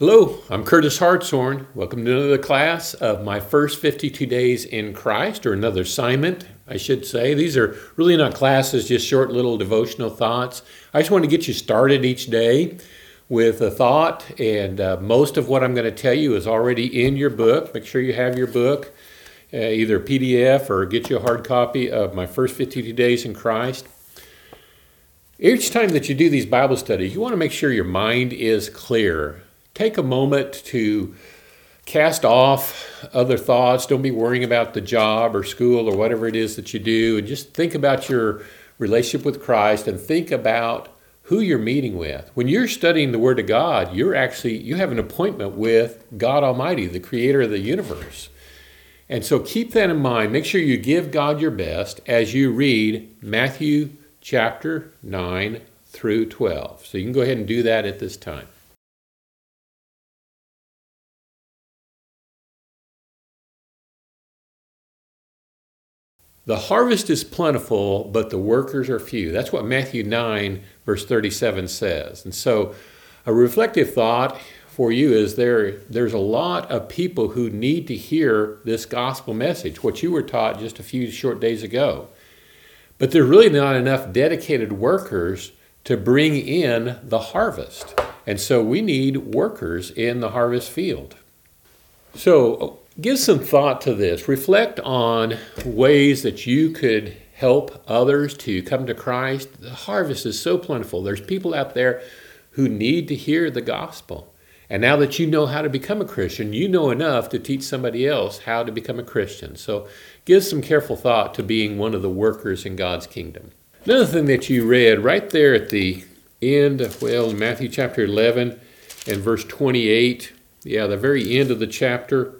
Hello, I'm Curtis Hartshorn. Welcome to another class of my first 52 days in Christ, or another assignment, I should say. These are really not classes, just short little devotional thoughts. I just want to get you started each day with a thought, and uh, most of what I'm going to tell you is already in your book. Make sure you have your book, uh, either PDF or get you a hard copy of my first 52 days in Christ. Each time that you do these Bible studies, you want to make sure your mind is clear take a moment to cast off other thoughts. Don't be worrying about the job or school or whatever it is that you do, and just think about your relationship with Christ and think about who you're meeting with. When you're studying the Word of God, you're actually you have an appointment with God Almighty, the creator of the universe. And so keep that in mind. Make sure you give God your best as you read Matthew chapter 9 through 12. So you can go ahead and do that at this time. The harvest is plentiful, but the workers are few. That's what Matthew 9, verse 37 says. And so, a reflective thought for you is there, there's a lot of people who need to hear this gospel message, what you were taught just a few short days ago. But there's really not enough dedicated workers to bring in the harvest. And so, we need workers in the harvest field. So, give some thought to this. Reflect on ways that you could help others to come to Christ. The harvest is so plentiful. There's people out there who need to hear the gospel. And now that you know how to become a Christian, you know enough to teach somebody else how to become a Christian. So give some careful thought to being one of the workers in God's kingdom. Another thing that you read right there at the end, well, in Matthew chapter 11 and verse 28, yeah, the very end of the chapter,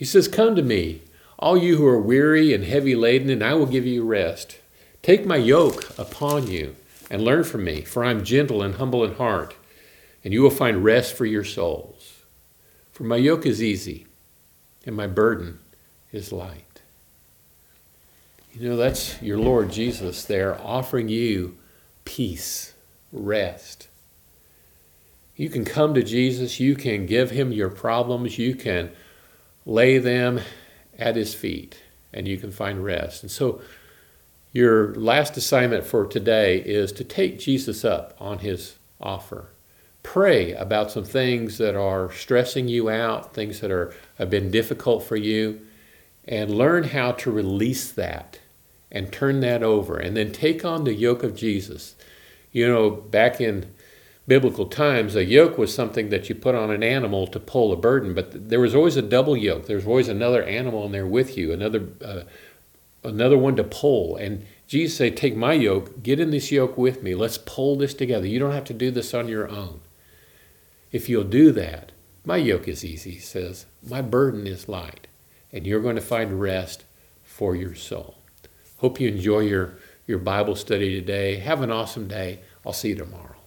he says, Come to me, all you who are weary and heavy laden, and I will give you rest. Take my yoke upon you and learn from me, for I am gentle and humble in heart, and you will find rest for your souls. For my yoke is easy, and my burden is light. You know, that's your Lord Jesus there offering you peace, rest. You can come to Jesus, you can give him your problems, you can lay them at his feet and you can find rest. And so your last assignment for today is to take Jesus up on his offer. Pray about some things that are stressing you out, things that are have been difficult for you, and learn how to release that and turn that over and then take on the yoke of Jesus. You know, back in biblical times, a yoke was something that you put on an animal to pull a burden, but there was always a double yoke. There was always another animal in there with you, another uh, another one to pull. And Jesus said, "Take my yoke, get in this yoke with me. Let's pull this together. You don't have to do this on your own. If you'll do that, my yoke is easy." He says, "My burden is light, and you're going to find rest for your soul." Hope you enjoy your your Bible study today. Have an awesome day. I'll see you tomorrow.